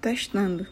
testando.